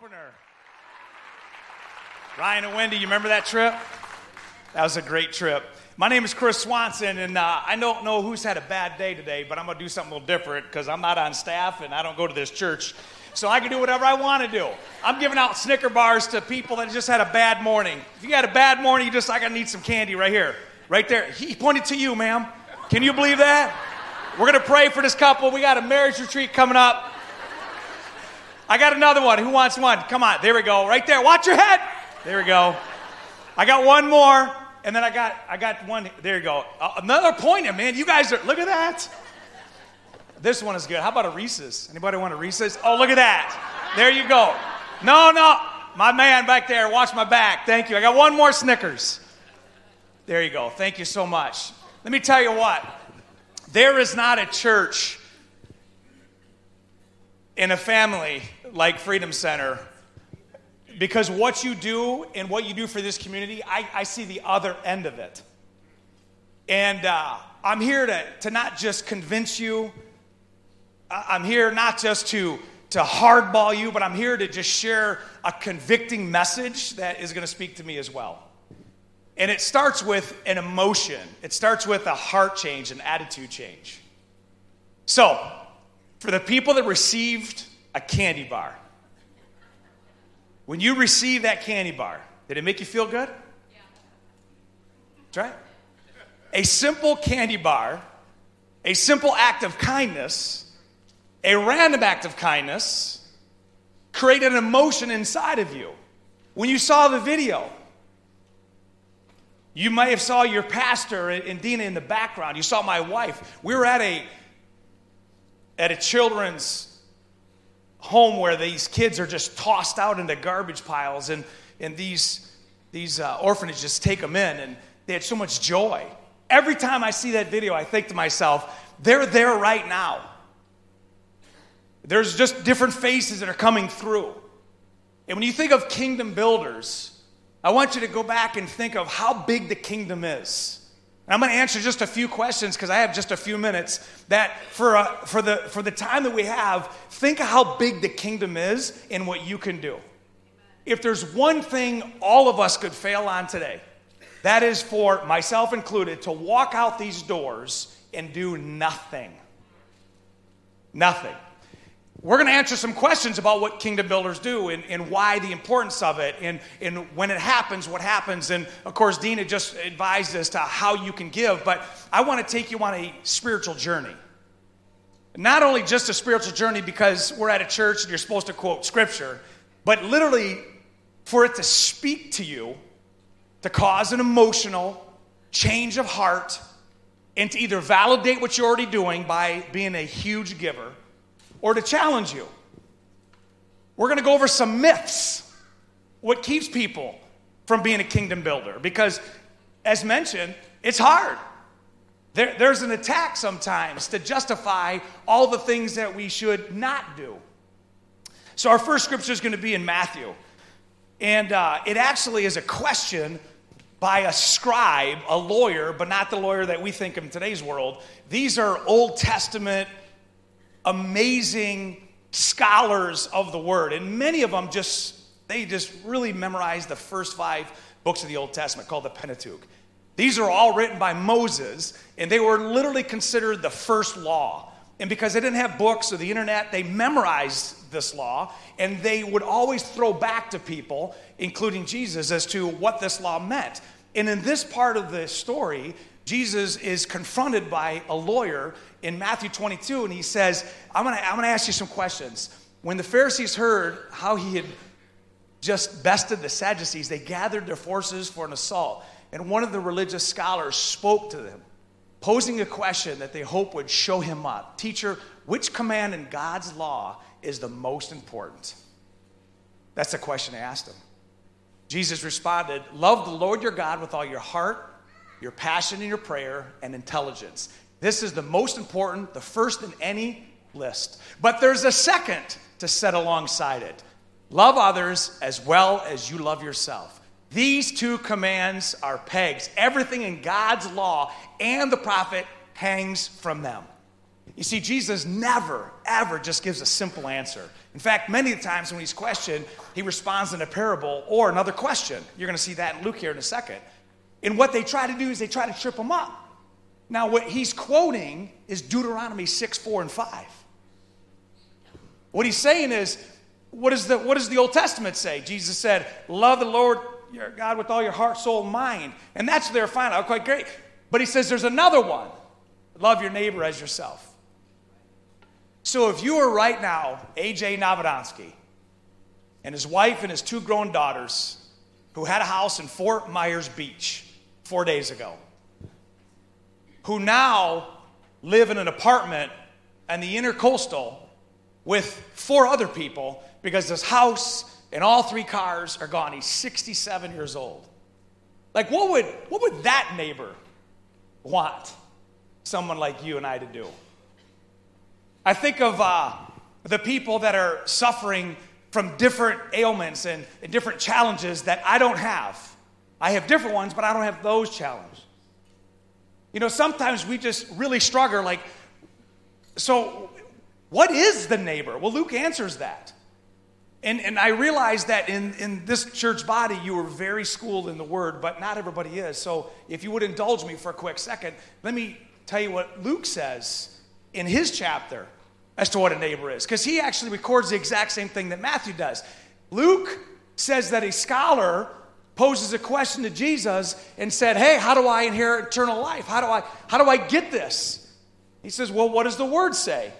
opener. Ryan and Wendy, you remember that trip? That was a great trip. My name is Chris Swanson, and uh, I don't know who's had a bad day today, but I'm going to do something a little different because I'm not on staff and I don't go to this church. So I can do whatever I want to do. I'm giving out Snicker bars to people that just had a bad morning. If you had a bad morning, you just, I got to need some candy right here. Right there. He pointed to you, ma'am. Can you believe that? We're going to pray for this couple. We got a marriage retreat coming up. I got another one. Who wants one? Come on. There we go. Right there. Watch your head. There we go. I got one more, and then I got I got one. There you go. Uh, another pointer, man. You guys are look at that. This one is good. How about a Reese's? Anybody want a Reese's? Oh, look at that. There you go. No, no. My man back there, watch my back. Thank you. I got one more Snickers. There you go. Thank you so much. Let me tell you what. There is not a church in a family like Freedom Center because what you do and what you do for this community, I, I see the other end of it. And uh, I'm here to, to not just convince you, I'm here not just to, to hardball you, but I'm here to just share a convicting message that is going to speak to me as well. And it starts with an emotion, it starts with a heart change, an attitude change. So, for the people that received a candy bar, when you receive that candy bar, did it make you feel good? Yeah. That's right. A simple candy bar, a simple act of kindness, a random act of kindness, created an emotion inside of you. When you saw the video, you may have saw your pastor and Dina in the background. You saw my wife. We were at a at a children's home where these kids are just tossed out into garbage piles and, and these, these uh, orphanages take them in and they had so much joy. Every time I see that video, I think to myself, they're there right now. There's just different faces that are coming through. And when you think of kingdom builders, I want you to go back and think of how big the kingdom is. I'm going to answer just a few questions because I have just a few minutes. That for, uh, for, the, for the time that we have, think of how big the kingdom is and what you can do. If there's one thing all of us could fail on today, that is for myself included to walk out these doors and do nothing. Nothing. We're going to answer some questions about what kingdom builders do and, and why the importance of it and, and when it happens, what happens. And of course, Dina just advised us to how you can give, but I want to take you on a spiritual journey. Not only just a spiritual journey because we're at a church and you're supposed to quote scripture, but literally for it to speak to you, to cause an emotional change of heart, and to either validate what you're already doing by being a huge giver or to challenge you. We're going to go over some myths, what keeps people from being a kingdom builder. Because, as mentioned, it's hard. There, there's an attack sometimes to justify all the things that we should not do. So, our first scripture is going to be in Matthew. And uh, it actually is a question by a scribe, a lawyer, but not the lawyer that we think of in today's world. These are Old Testament amazing scholars of the word. And many of them just, they just really memorized the first five books of the Old Testament called the Pentateuch. These are all written by Moses, and they were literally considered the first law. And because they didn't have books or the internet, they memorized this law, and they would always throw back to people, including Jesus, as to what this law meant. And in this part of the story, Jesus is confronted by a lawyer in Matthew 22, and he says, I'm gonna, I'm gonna ask you some questions. When the Pharisees heard how he had just bested the Sadducees, they gathered their forces for an assault. And one of the religious scholars spoke to them, posing a question that they hoped would show him up. Teacher, which command in God's law is the most important? That's the question I asked him. Jesus responded, Love the Lord your God with all your heart, your passion and your prayer, and intelligence. This is the most important, the first in any list. But there's a second to set alongside it love others as well as you love yourself. These two commands are pegs. Everything in God's law and the prophet hangs from them. You see, Jesus never, ever just gives a simple answer. In fact, many times when he's questioned, he responds in a parable or another question. You're going to see that in Luke here in a second. And what they try to do is they try to trip him up. Now, what he's quoting is Deuteronomy 6, 4, and 5. What he's saying is, what, is the, what does the Old Testament say? Jesus said, Love the Lord your God with all your heart, soul, mind. And that's their final, quite great. But he says there's another one love your neighbor as yourself. So if you were right now AJ Navodonsky and his wife and his two grown daughters who had a house in Fort Myers Beach four days ago, who now live in an apartment in the intercoastal with four other people because this house and all three cars are gone. He's 67 years old. Like, what would, what would that neighbor want someone like you and I to do? I think of uh, the people that are suffering from different ailments and, and different challenges that I don't have. I have different ones, but I don't have those challenges. You know, sometimes we just really struggle. Like, so what is the neighbor? Well, Luke answers that. And, and I realize that in, in this church body, you were very schooled in the word, but not everybody is. So if you would indulge me for a quick second, let me tell you what Luke says in his chapter as to what a neighbor is, because he actually records the exact same thing that Matthew does. Luke says that a scholar poses a question to Jesus and said, Hey, how do I inherit eternal life? How do I, how do I get this? He says, Well, what does the word say?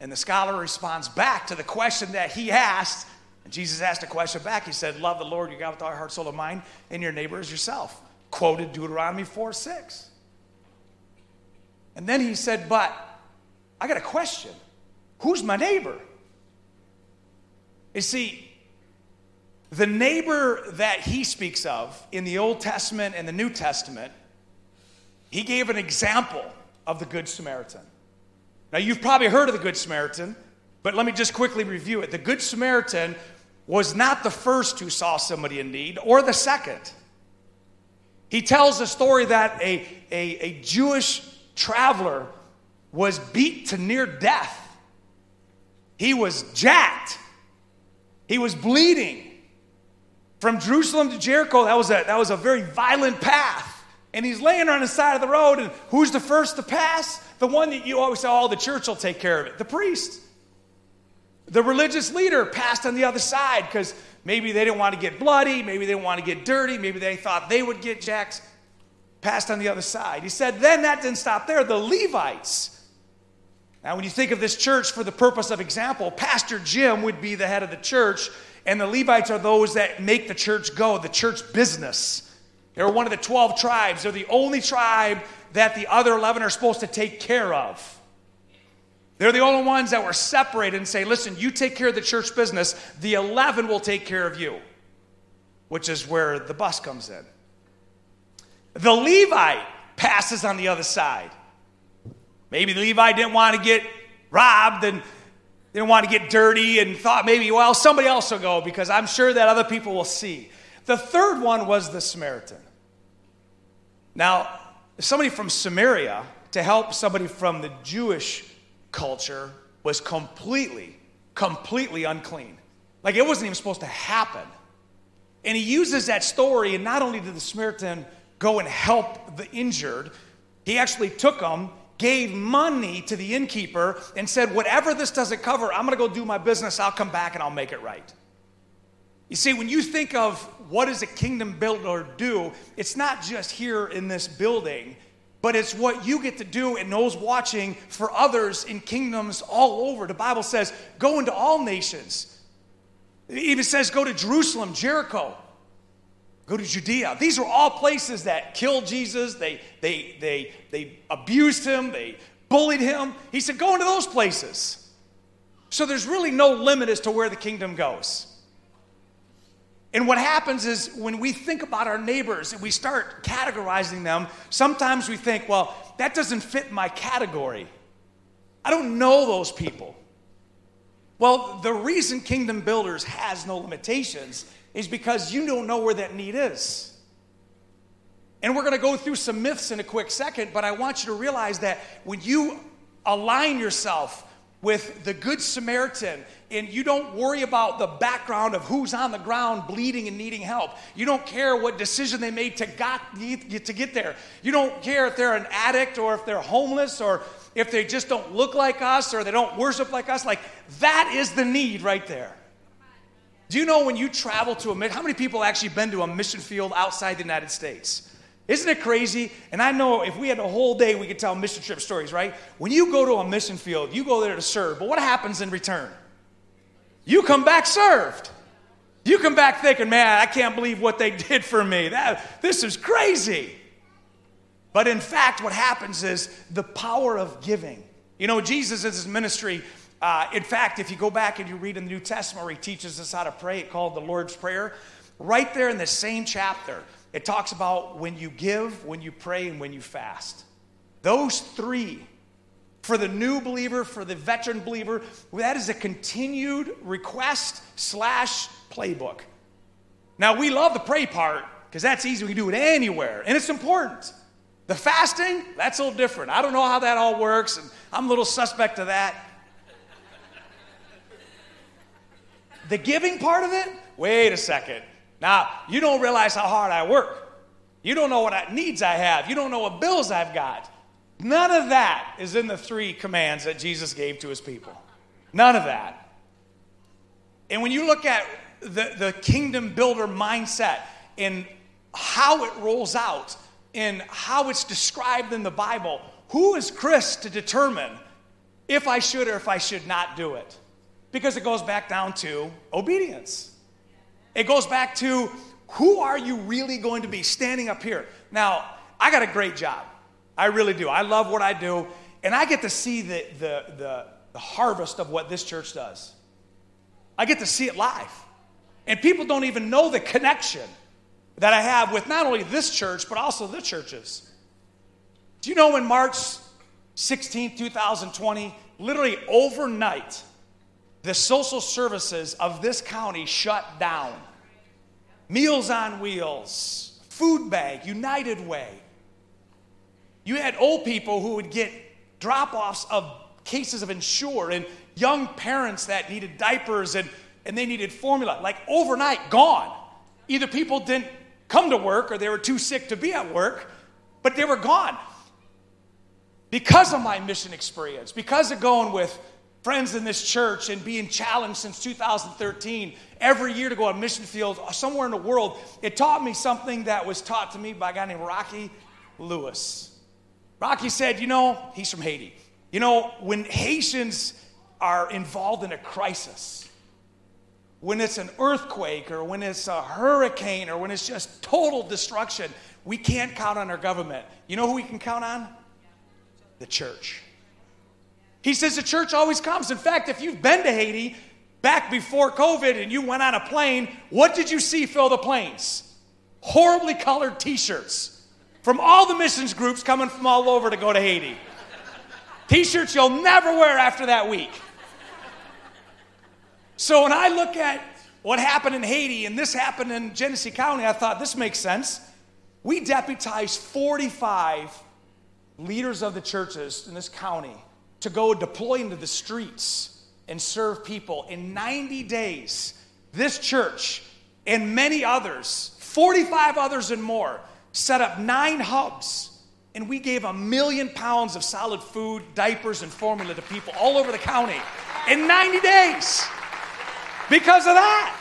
And the scholar responds back to the question that he asked. And Jesus asked a question back. He said, Love the Lord your God with all your heart, soul, and mind, and your neighbor as yourself. Quoted Deuteronomy 4 6. And then he said, But I got a question. Who's my neighbor? You see, the neighbor that he speaks of in the Old Testament and the New Testament, he gave an example of the Good Samaritan. Now, you've probably heard of the Good Samaritan, but let me just quickly review it. The Good Samaritan was not the first who saw somebody in need or the second. He tells a story that a, a, a Jewish traveler was beat to near death. He was jacked, he was bleeding. From Jerusalem to Jericho, that was a, that was a very violent path. And he's laying on the side of the road, and who's the first to pass? The one that you always say, oh, the church will take care of it. The priest. The religious leader passed on the other side because maybe they didn't want to get bloody, maybe they didn't want to get dirty, maybe they thought they would get jacked. Passed on the other side. He said, then that didn't stop there. The Levites. Now, when you think of this church for the purpose of example, Pastor Jim would be the head of the church, and the Levites are those that make the church go, the church business. They're one of the 12 tribes. They're the only tribe that the other 11 are supposed to take care of. They're the only ones that were separated and say, listen, you take care of the church business, the 11 will take care of you, which is where the bus comes in. The Levite passes on the other side. Maybe the Levite didn't want to get robbed and didn't want to get dirty and thought maybe, well, somebody else will go because I'm sure that other people will see. The third one was the Samaritan. Now, somebody from Samaria to help somebody from the Jewish culture was completely, completely unclean. Like it wasn't even supposed to happen. And he uses that story, and not only did the Samaritan go and help the injured, he actually took them, gave money to the innkeeper, and said, Whatever this doesn't cover, I'm gonna go do my business, I'll come back and I'll make it right. You see, when you think of what does a kingdom builder do, it's not just here in this building, but it's what you get to do and those watching for others in kingdoms all over. The Bible says, go into all nations. It even says, go to Jerusalem, Jericho, go to Judea. These are all places that killed Jesus. They, they, they, they abused him, they bullied him. He said, go into those places. So there's really no limit as to where the kingdom goes. And what happens is when we think about our neighbors and we start categorizing them, sometimes we think, well, that doesn't fit my category. I don't know those people. Well, the reason Kingdom Builders has no limitations is because you don't know where that need is. And we're going to go through some myths in a quick second, but I want you to realize that when you align yourself with the Good Samaritan and you don't worry about the background of who's on the ground bleeding and needing help. You don't care what decision they made to, got, to get there. You don't care if they're an addict or if they're homeless or if they just don't look like us or they don't worship like us. Like, that is the need right there. Do you know when you travel to a mission, how many people actually been to a mission field outside the United States? Isn't it crazy? And I know if we had a whole day, we could tell mission trip stories, right? When you go to a mission field, you go there to serve, but what happens in return? You come back served. You come back thinking, man, I can't believe what they did for me. That, this is crazy. But in fact, what happens is the power of giving. You know, Jesus in his ministry, uh, in fact, if you go back and you read in the New Testament where he teaches us how to pray, it called the Lord's Prayer, right there in the same chapter, it talks about when you give, when you pray, and when you fast. Those three for the new believer, for the veteran believer, that is a continued request slash playbook. Now, we love the pray part because that's easy. We can do it anywhere, and it's important. The fasting, that's a little different. I don't know how that all works, and I'm a little suspect of that. The giving part of it, wait a second. Now, you don't realize how hard I work. You don't know what needs I have. You don't know what bills I've got. None of that is in the three commands that Jesus gave to his people. None of that. And when you look at the, the kingdom builder mindset and how it rolls out and how it's described in the Bible, who is Chris to determine if I should or if I should not do it? Because it goes back down to obedience. It goes back to who are you really going to be standing up here? Now, I got a great job. I really do. I love what I do, and I get to see the, the, the, the harvest of what this church does. I get to see it live. And people don't even know the connection that I have with not only this church, but also the churches. Do you know in March 16, 2020, literally overnight, the social services of this county shut down? Meals on Wheels, Food Bank, United Way, you had old people who would get drop offs of cases of Ensure and young parents that needed diapers and, and they needed formula, like overnight, gone. Either people didn't come to work or they were too sick to be at work, but they were gone. Because of my mission experience, because of going with friends in this church and being challenged since 2013 every year to go on mission field somewhere in the world, it taught me something that was taught to me by a guy named Rocky Lewis. Rocky said, You know, he's from Haiti. You know, when Haitians are involved in a crisis, when it's an earthquake or when it's a hurricane or when it's just total destruction, we can't count on our government. You know who we can count on? The church. He says the church always comes. In fact, if you've been to Haiti back before COVID and you went on a plane, what did you see fill the planes? Horribly colored t shirts from all the missions groups coming from all over to go to Haiti. T shirts you'll never wear after that week. So when I look at what happened in Haiti and this happened in Genesee County, I thought this makes sense. We deputized 45 leaders of the churches in this county to go deploy into the streets and serve people. In 90 days, this church and many others, 45 others and more, set up nine hubs, and we gave a million pounds of solid food, diapers, and formula to people all over the county in 90 days because of that.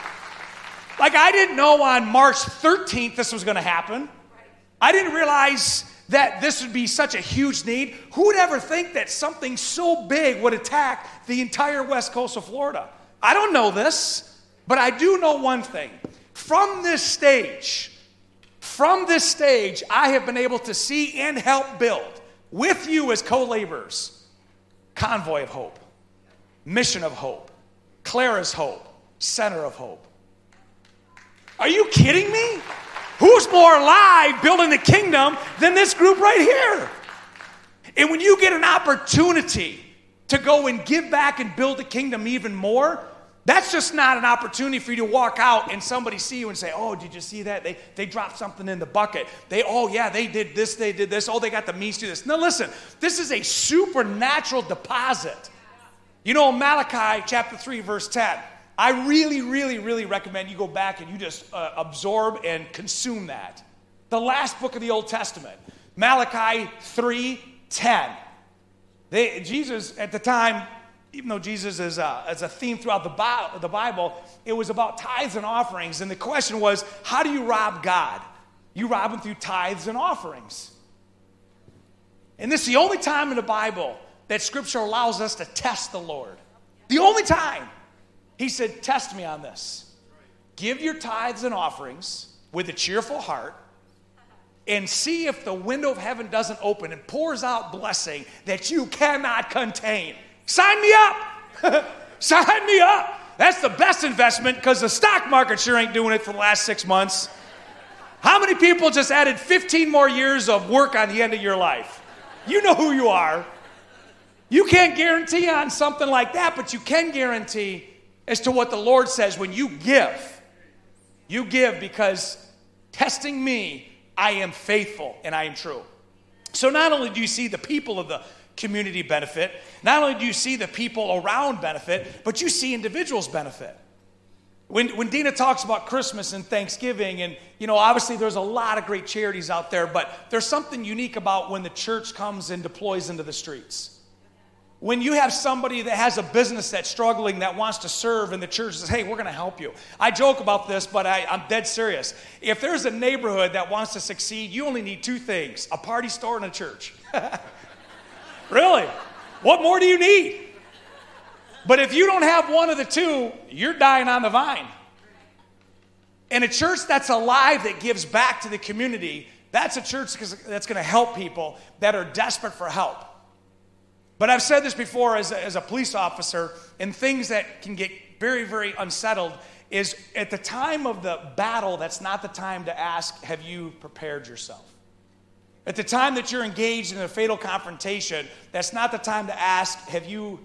Like, I didn't know on March 13th this was going to happen. I didn't realize that this would be such a huge need. Who would ever think that something so big would attack the entire west coast of Florida? I don't know this, but I do know one thing. From this stage, from this stage, I have been able to see and help build with you as co laborers Convoy of Hope, Mission of Hope, Clara's Hope, Center of Hope. Are you kidding me? Who's more alive building the kingdom than this group right here? And when you get an opportunity to go and give back and build the kingdom even more, That's just not an opportunity for you to walk out and somebody see you and say, Oh, did you see that? They, they dropped something in the bucket. They, oh, yeah, they did this, they did this. Oh, they got the means to do this. No, listen, this is a supernatural deposit. You know, Malachi chapter 3, verse 10. I really, really, really recommend you go back and you just uh, absorb and consume that. The last book of the Old Testament, Malachi 3 10. They, Jesus, at the time, even though Jesus is a, is a theme throughout the, the Bible, it was about tithes and offerings. And the question was, how do you rob God? You rob him through tithes and offerings. And this is the only time in the Bible that Scripture allows us to test the Lord. The only time. He said, Test me on this. Give your tithes and offerings with a cheerful heart and see if the window of heaven doesn't open and pours out blessing that you cannot contain. Sign me up. Sign me up. That's the best investment because the stock market sure ain't doing it for the last six months. How many people just added 15 more years of work on the end of your life? You know who you are. You can't guarantee on something like that, but you can guarantee as to what the Lord says when you give. You give because testing me, I am faithful and I am true. So not only do you see the people of the community benefit. Not only do you see the people around benefit, but you see individuals benefit. When, when Dina talks about Christmas and Thanksgiving, and you know, obviously there's a lot of great charities out there, but there's something unique about when the church comes and deploys into the streets. When you have somebody that has a business that's struggling that wants to serve, and the church says, Hey, we're going to help you. I joke about this, but I, I'm dead serious. If there's a neighborhood that wants to succeed, you only need two things a party store and a church. Really? What more do you need? But if you don't have one of the two, you're dying on the vine. And a church that's alive, that gives back to the community, that's a church that's going to help people that are desperate for help. But I've said this before as a, as a police officer, and things that can get very, very unsettled is at the time of the battle, that's not the time to ask, Have you prepared yourself? At the time that you're engaged in a fatal confrontation, that's not the time to ask, Have you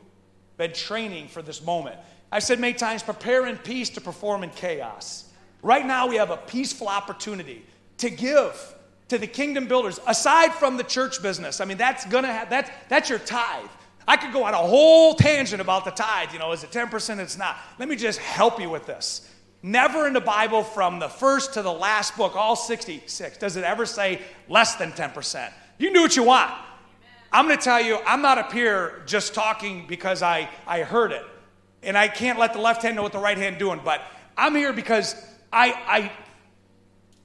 been training for this moment? I've said many times, prepare in peace to perform in chaos. Right now, we have a peaceful opportunity to give to the kingdom builders, aside from the church business. I mean, that's gonna have, that's, that's your tithe. I could go on a whole tangent about the tithe. You know, is it 10%? It's not. Let me just help you with this. Never in the Bible, from the first to the last book, all 66, does it ever say less than 10%. You can do what you want. I'm going to tell you, I'm not up here just talking because I, I heard it. And I can't let the left hand know what the right hand doing, but I'm here because I, I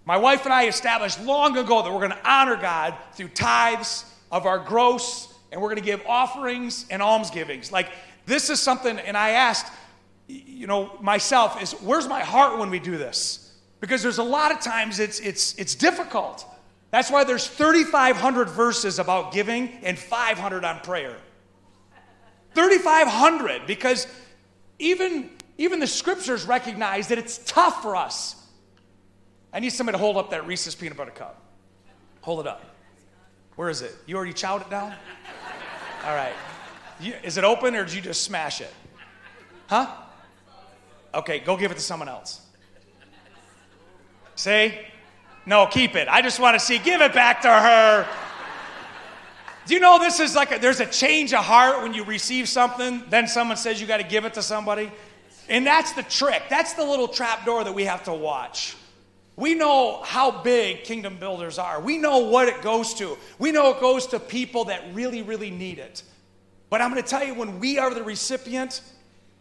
my wife and I established long ago that we're going to honor God through tithes of our gross, and we're going to give offerings and almsgivings. Like, this is something, and I asked, you know, myself is where's my heart when we do this? Because there's a lot of times it's it's it's difficult. That's why there's 3,500 verses about giving and 500 on prayer. 3,500 because even even the scriptures recognize that it's tough for us. I need somebody to hold up that Reese's peanut butter cup. Hold it up. Where is it? You already chowed it down? All right. You, is it open or did you just smash it? Huh? Okay, go give it to someone else. See? No, keep it. I just want to see. Give it back to her. Do you know this is like a, there's a change of heart when you receive something, then someone says you got to give it to somebody? And that's the trick. That's the little trap door that we have to watch. We know how big kingdom builders are. We know what it goes to. We know it goes to people that really, really need it. But I'm going to tell you, when we are the recipient,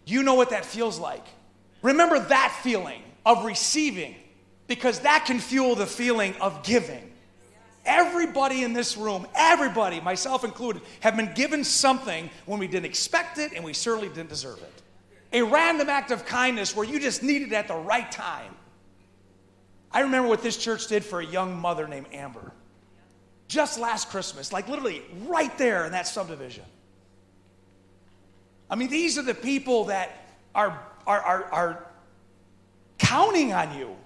you know what that feels like. Remember that feeling of receiving because that can fuel the feeling of giving. Everybody in this room, everybody, myself included, have been given something when we didn't expect it and we certainly didn't deserve it. A random act of kindness where you just needed it at the right time. I remember what this church did for a young mother named Amber. Just last Christmas, like literally right there in that subdivision. I mean, these are the people that are are, are, are counting on you.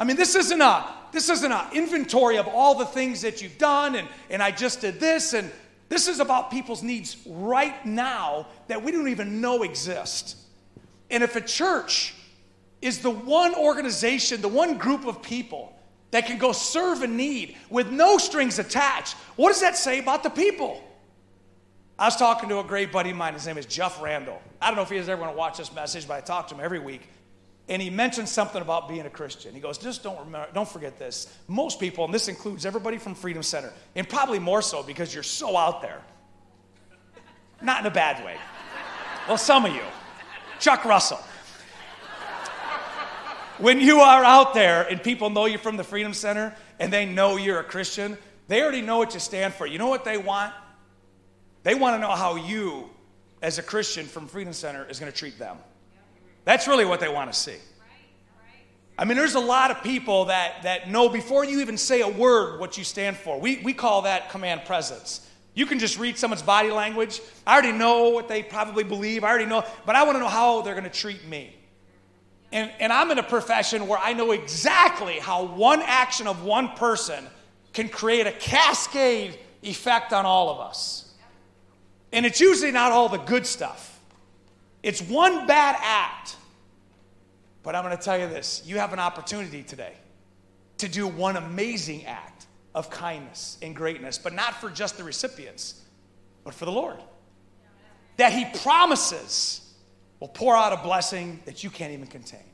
I mean, this isn't a this isn't an inventory of all the things that you've done and, and I just did this and this is about people's needs right now that we don't even know exist. And if a church is the one organization, the one group of people that can go serve a need with no strings attached, what does that say about the people? I was talking to a great buddy of mine. His name is Jeff Randall. I don't know if he ever going to watch this message, but I talk to him every week. And he mentioned something about being a Christian. He goes, just don't remember, don't forget this. Most people, and this includes everybody from Freedom Center, and probably more so because you're so out there. Not in a bad way. Well, some of you. Chuck Russell. When you are out there and people know you from the Freedom Center and they know you're a Christian, they already know what you stand for. You know what they want? They want to know how you, as a Christian from Freedom Center, is going to treat them. That's really what they want to see. I mean, there's a lot of people that, that know before you even say a word what you stand for. We, we call that command presence. You can just read someone's body language. I already know what they probably believe. I already know, but I want to know how they're going to treat me. And, and I'm in a profession where I know exactly how one action of one person can create a cascade effect on all of us. And it's usually not all the good stuff. It's one bad act. But I'm going to tell you this you have an opportunity today to do one amazing act of kindness and greatness, but not for just the recipients, but for the Lord. That He promises will pour out a blessing that you can't even contain.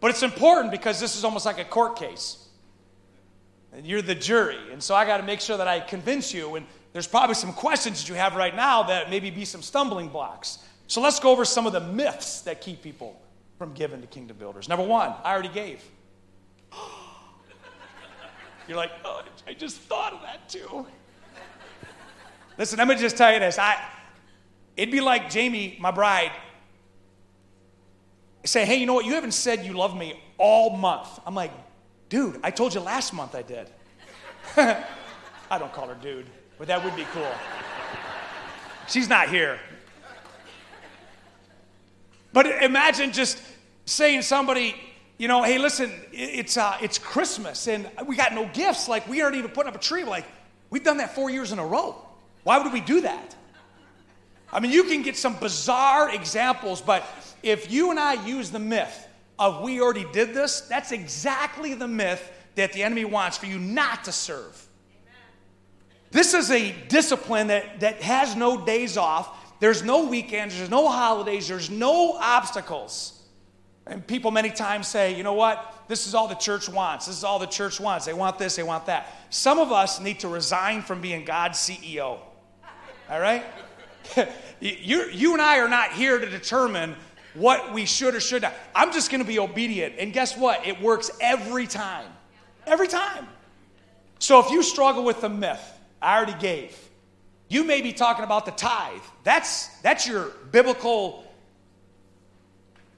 But it's important because this is almost like a court case. And you're the jury. And so I got to make sure that I convince you. And there's probably some questions that you have right now that maybe be some stumbling blocks. So let's go over some of the myths that keep people from giving to kingdom builders. Number one, I already gave. You're like, oh, I just thought of that too. Listen, I'm gonna just tell you this. I, it'd be like Jamie, my bride, say, hey, you know what? You haven't said you love me all month. I'm like, dude, I told you last month I did. I don't call her dude, but that would be cool. She's not here. But imagine just saying somebody, you know, hey, listen, it's, uh, it's Christmas and we got no gifts. Like, we aren't even putting up a tree. Like, we've done that four years in a row. Why would we do that? I mean, you can get some bizarre examples, but if you and I use the myth of we already did this, that's exactly the myth that the enemy wants for you not to serve. This is a discipline that, that has no days off. There's no weekends, there's no holidays, there's no obstacles. And people many times say, you know what? This is all the church wants. This is all the church wants. They want this, they want that. Some of us need to resign from being God's CEO. All right? you, you and I are not here to determine what we should or should not. I'm just going to be obedient. And guess what? It works every time. Every time. So if you struggle with the myth, I already gave. You may be talking about the tithe. That's, that's your biblical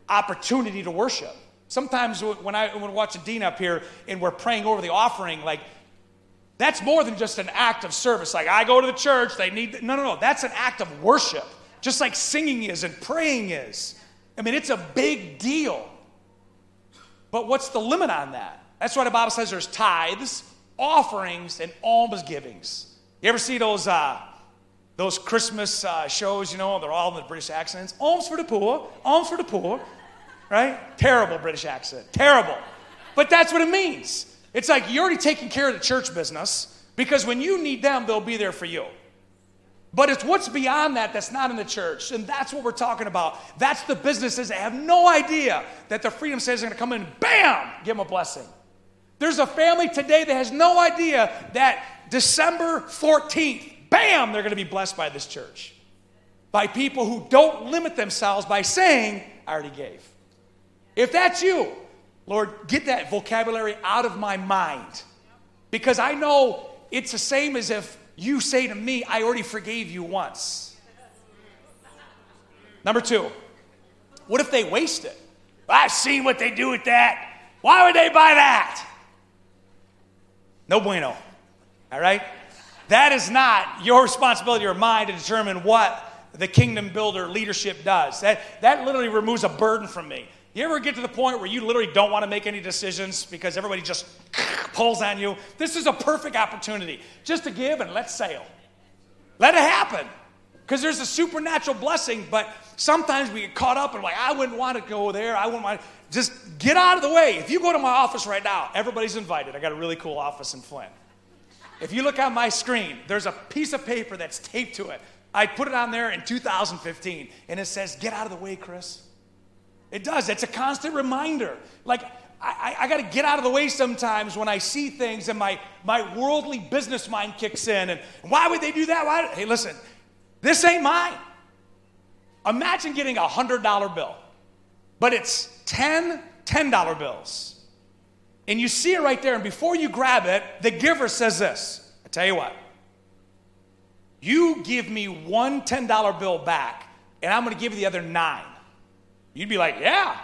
opportunity to worship. Sometimes when I when watching Dean up here and we're praying over the offering, like that's more than just an act of service. Like I go to the church, they need no no no. That's an act of worship, just like singing is and praying is. I mean, it's a big deal. But what's the limit on that? That's why the Bible says there's tithes, offerings, and alms givings. You ever see those uh, those Christmas uh, shows, you know, they're all in the British accents. Alms for the poor, alms for the poor, right? Terrible British accent, terrible. But that's what it means. It's like you're already taking care of the church business because when you need them, they'll be there for you. But it's what's beyond that that's not in the church. And that's what we're talking about. That's the businesses that have no idea that the Freedom Says are going to come in, bam, give them a blessing. There's a family today that has no idea that December 14th, bam, they're going to be blessed by this church. By people who don't limit themselves by saying, I already gave. If that's you, Lord, get that vocabulary out of my mind. Because I know it's the same as if you say to me, I already forgave you once. Number two, what if they waste it? I've seen what they do with that. Why would they buy that? No bueno. All right? That is not your responsibility or mine to determine what the kingdom builder leadership does. That, that literally removes a burden from me. You ever get to the point where you literally don't want to make any decisions because everybody just pulls on you? This is a perfect opportunity just to give and let sail. Let it happen. Because there's a supernatural blessing, but sometimes we get caught up and like, I wouldn't want to go there. I wouldn't want to. Just get out of the way. If you go to my office right now, everybody's invited. I got a really cool office in Flint. If you look on my screen, there's a piece of paper that's taped to it. I put it on there in 2015, and it says, Get out of the way, Chris. It does. It's a constant reminder. Like, I, I got to get out of the way sometimes when I see things and my, my worldly business mind kicks in. And why would they do that? Why? Hey, listen, this ain't mine. Imagine getting a $100 bill, but it's 10 $10 bills. And you see it right there, and before you grab it, the giver says this I tell you what, you give me one $10 bill back, and I'm going to give you the other nine. You'd be like, yeah.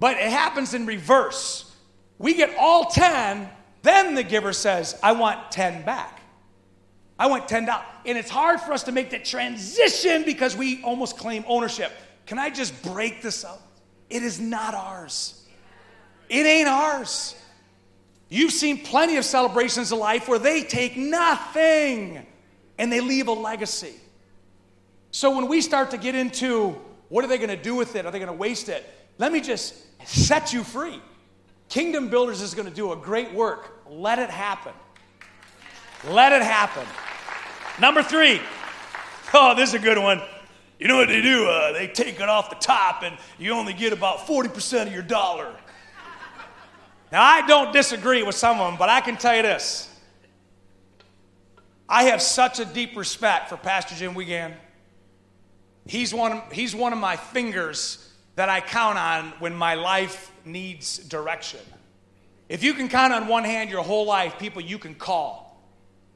But it happens in reverse. We get all 10, then the giver says, I want 10 back. I want $10. And it's hard for us to make that transition because we almost claim ownership. Can I just break this up? It is not ours. It ain't ours. You've seen plenty of celebrations of life where they take nothing and they leave a legacy. So when we start to get into what are they going to do with it? Are they going to waste it? Let me just set you free. Kingdom Builders is going to do a great work. Let it happen. Let it happen. Number three. Oh, this is a good one. You know what they do? Uh, they take it off the top, and you only get about 40% of your dollar. Now, I don't disagree with some of them, but I can tell you this. I have such a deep respect for Pastor Jim Wiegand. He's one, he's one of my fingers that I count on when my life needs direction. If you can count on one hand your whole life, people you can call,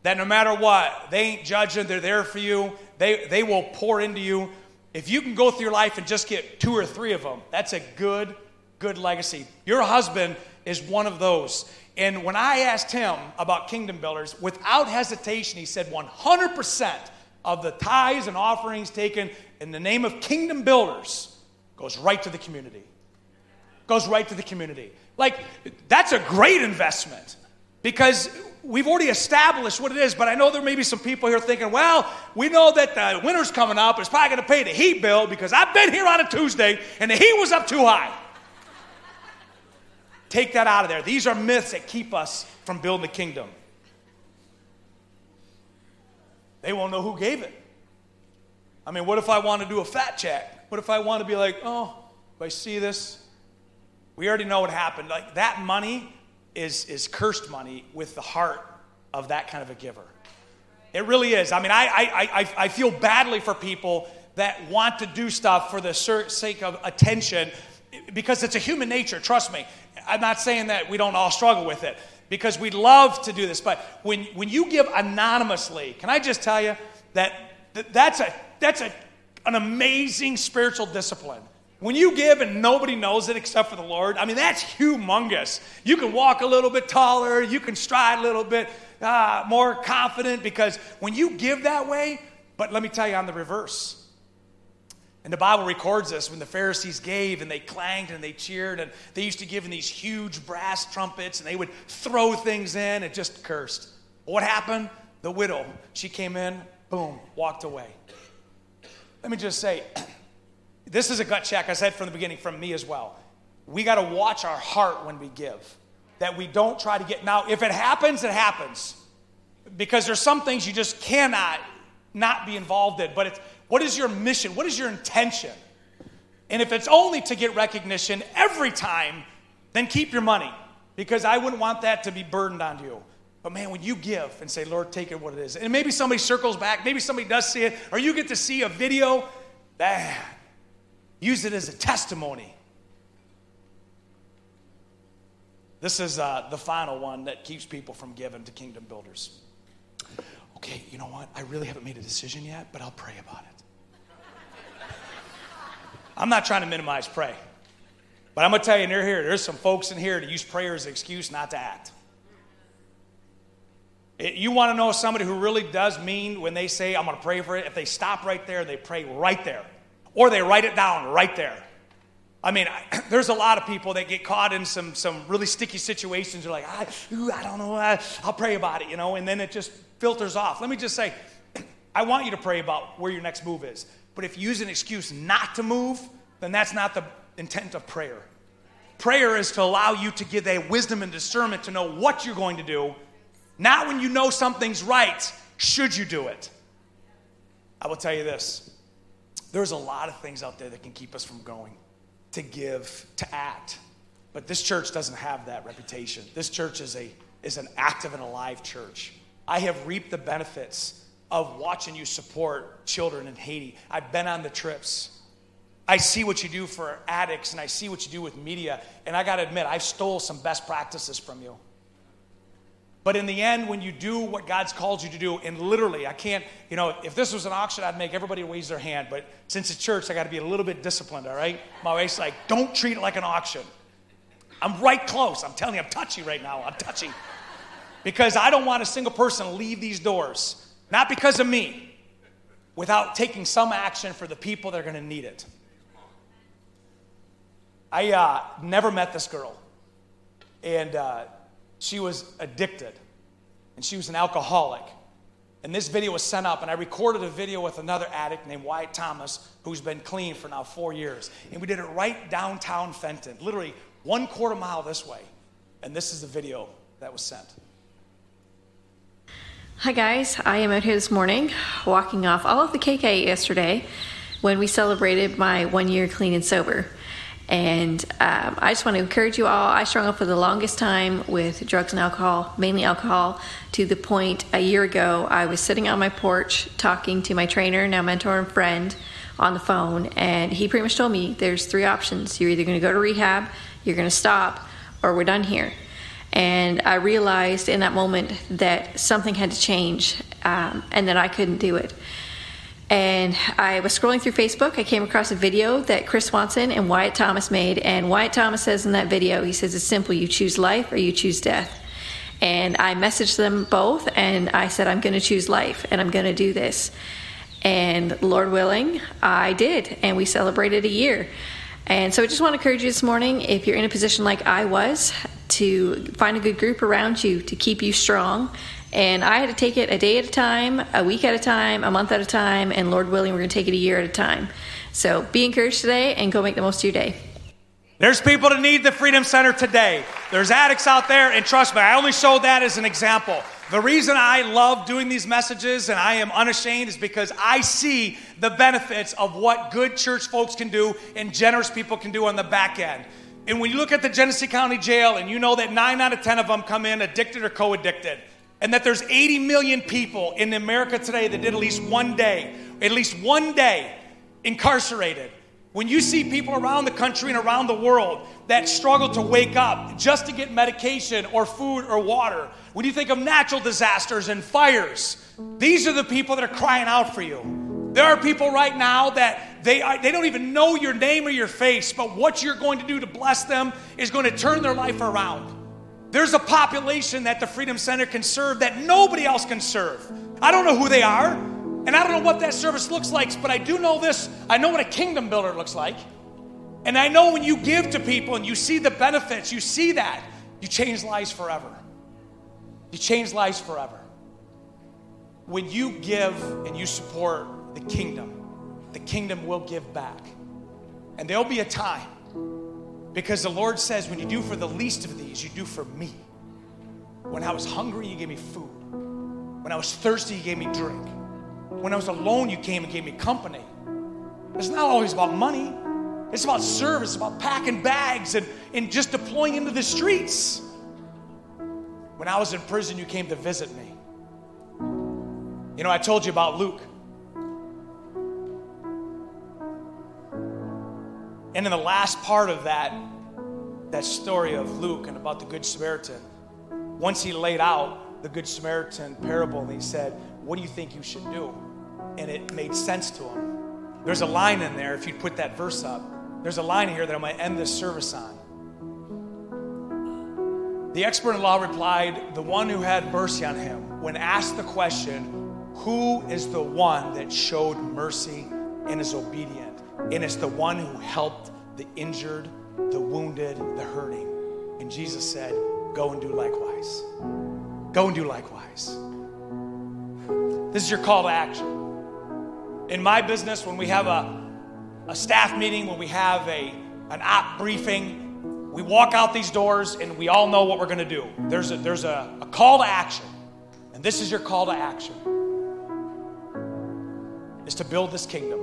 that no matter what, they ain't judging, they're there for you, they, they will pour into you. If you can go through your life and just get two or three of them, that's a good, good legacy. Your husband is one of those. And when I asked him about Kingdom Builders, without hesitation, he said 100% of the tithes and offerings taken in the name of Kingdom Builders goes right to the community. Goes right to the community. Like, that's a great investment because we've already established what it is, but I know there may be some people here thinking, well, we know that the winter's coming up. It's probably going to pay the heat bill because I've been here on a Tuesday and the heat was up too high. Take that out of there. These are myths that keep us from building the kingdom. They won't know who gave it. I mean, what if I want to do a fat check? What if I want to be like, oh, if I see this? We already know what happened. Like that money is, is cursed money with the heart of that kind of a giver. It really is. I mean, I, I, I, I feel badly for people that want to do stuff for the sake of attention because it's a human nature, trust me. I'm not saying that we don't all struggle with it because we love to do this. But when, when you give anonymously, can I just tell you that, that that's, a, that's a, an amazing spiritual discipline. When you give and nobody knows it except for the Lord, I mean, that's humongous. You can walk a little bit taller, you can stride a little bit uh, more confident because when you give that way, but let me tell you on the reverse, and the Bible records this when the Pharisees gave and they clanged and they cheered and they used to give in these huge brass trumpets and they would throw things in and just cursed. What happened? The widow, she came in, boom, walked away. Let me just say, this is a gut check I said from the beginning from me as well. We got to watch our heart when we give, that we don't try to get. Now, if it happens, it happens. Because there's some things you just cannot not be involved in, but it's what is your mission? What is your intention? And if it's only to get recognition every time, then keep your money because I wouldn't want that to be burdened on you. But man, when you give and say, Lord, take it what it is, and maybe somebody circles back, maybe somebody does see it, or you get to see a video, that use it as a testimony. This is uh, the final one that keeps people from giving to kingdom builders. Okay, you know what? I really haven't made a decision yet, but I'll pray about it. I'm not trying to minimize pray. But I'm going to tell you, in here, there's some folks in here to use prayer as an excuse not to act. It, you want to know somebody who really does mean when they say, I'm going to pray for it, if they stop right there, they pray right there. Or they write it down right there. I mean, I, there's a lot of people that get caught in some, some really sticky situations. They're like, I, ooh, I don't know, I, I'll pray about it, you know, and then it just filters off. Let me just say, I want you to pray about where your next move is. But if you use an excuse not to move, then that's not the intent of prayer. Prayer is to allow you to give a wisdom and discernment to know what you're going to do, not when you know something's right, should you do it. I will tell you this there's a lot of things out there that can keep us from going, to give, to act. But this church doesn't have that reputation. This church is, a, is an active and alive church. I have reaped the benefits of watching you support children in Haiti. I've been on the trips. I see what you do for addicts and I see what you do with media. And I got to admit, I stole some best practices from you. But in the end, when you do what God's called you to do, and literally, I can't, you know, if this was an auction, I'd make everybody raise their hand. But since it's church, I got to be a little bit disciplined, all right? My wife's like, don't treat it like an auction. I'm right close. I'm telling you, I'm touchy right now. I'm touchy. Because I don't want a single person leave these doors, not because of me, without taking some action for the people that are going to need it. I uh, never met this girl, and uh, she was addicted, and she was an alcoholic. And this video was sent up, and I recorded a video with another addict named Wyatt Thomas, who's been clean for now four years. And we did it right downtown Fenton, literally one quarter mile this way. And this is the video that was sent. Hi, guys. I am out here this morning walking off all of the cake I ate yesterday when we celebrated my one year clean and sober. And um, I just want to encourage you all. I struggled for the longest time with drugs and alcohol, mainly alcohol, to the point a year ago I was sitting on my porch talking to my trainer, now mentor and friend, on the phone. And he pretty much told me there's three options. You're either going to go to rehab, you're going to stop, or we're done here. And I realized in that moment that something had to change um, and that I couldn't do it. And I was scrolling through Facebook. I came across a video that Chris Swanson and Wyatt Thomas made. And Wyatt Thomas says in that video, he says, It's simple you choose life or you choose death. And I messaged them both and I said, I'm going to choose life and I'm going to do this. And Lord willing, I did. And we celebrated a year. And so I just want to encourage you this morning if you're in a position like I was, to find a good group around you to keep you strong and I had to take it a day at a time, a week at a time, a month at a time, and Lord willing, we're going to take it a year at a time. So be encouraged today and go make the most of your day. There's people that need the Freedom Center today. There's addicts out there, and trust me, I only showed that as an example. The reason I love doing these messages and I am unashamed is because I see the benefits of what good church folks can do and generous people can do on the back end. And when you look at the Genesee County Jail and you know that nine out of 10 of them come in addicted or co addicted, and that there's 80 million people in America today that did at least one day, at least one day incarcerated. When you see people around the country and around the world that struggle to wake up just to get medication or food or water, when you think of natural disasters and fires, these are the people that are crying out for you. There are people right now that they, are, they don't even know your name or your face, but what you're going to do to bless them is going to turn their life around. There's a population that the Freedom Center can serve that nobody else can serve. I don't know who they are, and I don't know what that service looks like, but I do know this. I know what a kingdom builder looks like. And I know when you give to people and you see the benefits, you see that, you change lives forever. You change lives forever. When you give and you support the kingdom, the kingdom will give back. And there'll be a time because the Lord says, when you do for the least of these, you do for me. When I was hungry, you gave me food. When I was thirsty, you gave me drink. When I was alone, you came and gave me company. It's not always about money. It's about service, about packing bags and, and just deploying into the streets. When I was in prison, you came to visit me. You know, I told you about Luke. And in the last part of that, that story of Luke and about the Good Samaritan, once he laid out the Good Samaritan parable and he said, What do you think you should do? And it made sense to him. There's a line in there, if you'd put that verse up, there's a line here that I'm going to end this service on. The expert in law replied, The one who had mercy on him, when asked the question, Who is the one that showed mercy and is obedient? And it's the one who helped the injured, the wounded, the hurting. And Jesus said, Go and do likewise. Go and do likewise. This is your call to action. In my business, when we have a, a staff meeting, when we have a, an op briefing, we walk out these doors and we all know what we're going to do. There's, a, there's a, a call to action. And this is your call to action is to build this kingdom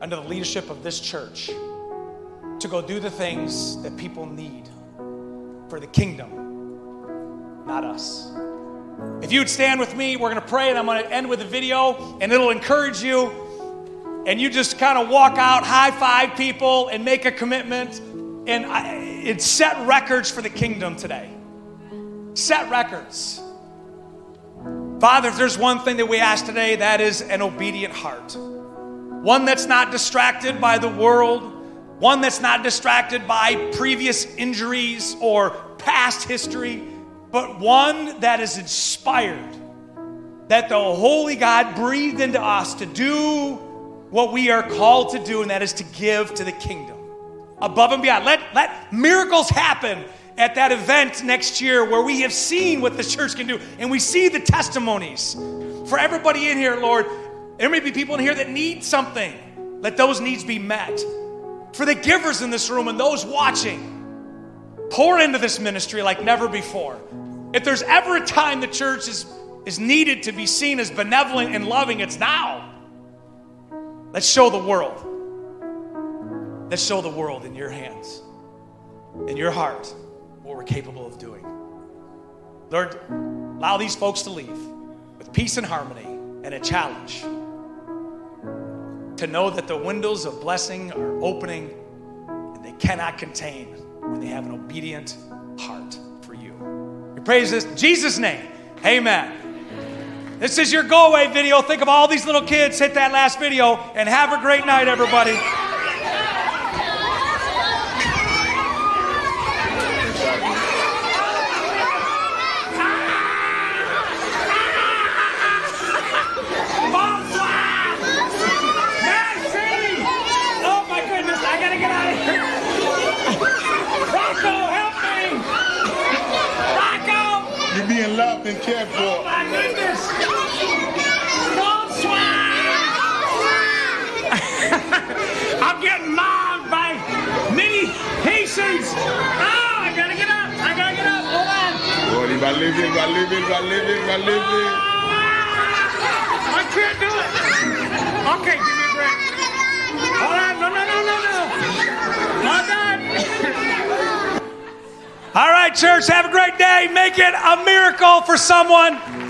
under the leadership of this church to go do the things that people need for the kingdom, not us. If you would stand with me, we're going to pray, and I'm going to end with a video, and it'll encourage you. And you just kind of walk out, high five people, and make a commitment. And I, it set records for the kingdom today. Set records. Father, if there's one thing that we ask today, that is an obedient heart. One that's not distracted by the world, one that's not distracted by previous injuries or past history, but one that is inspired, that the Holy God breathed into us to do what we are called to do, and that is to give to the kingdom above and beyond. Let, let miracles happen at that event next year where we have seen what the church can do and we see the testimonies. For everybody in here, Lord, there may be people in here that need something. Let those needs be met. For the givers in this room and those watching, pour into this ministry like never before. If there's ever a time the church is, is needed to be seen as benevolent and loving, it's now. Let's show the world. Let's show the world in your hands, in your heart what we're capable of doing. Lord, allow these folks to leave with peace and harmony and a challenge to know that the windows of blessing are opening and they cannot contain when they have an obedient heart for you. We praise this in Jesus' name. Amen. This is your go away video. Think of all these little kids. Hit that last video and have a great night, everybody. Cared for. Oh my goodness! I'm getting mobbed by many Haitians. Oh, I gotta get up. I gotta get up. Hold on. Lord, va lever, va lever, va lever, va lever. I can't do it. Okay, give me a break. Hold on. No, no, no, no, no. Hold on. All right, church, have a great day. Make it a miracle for someone.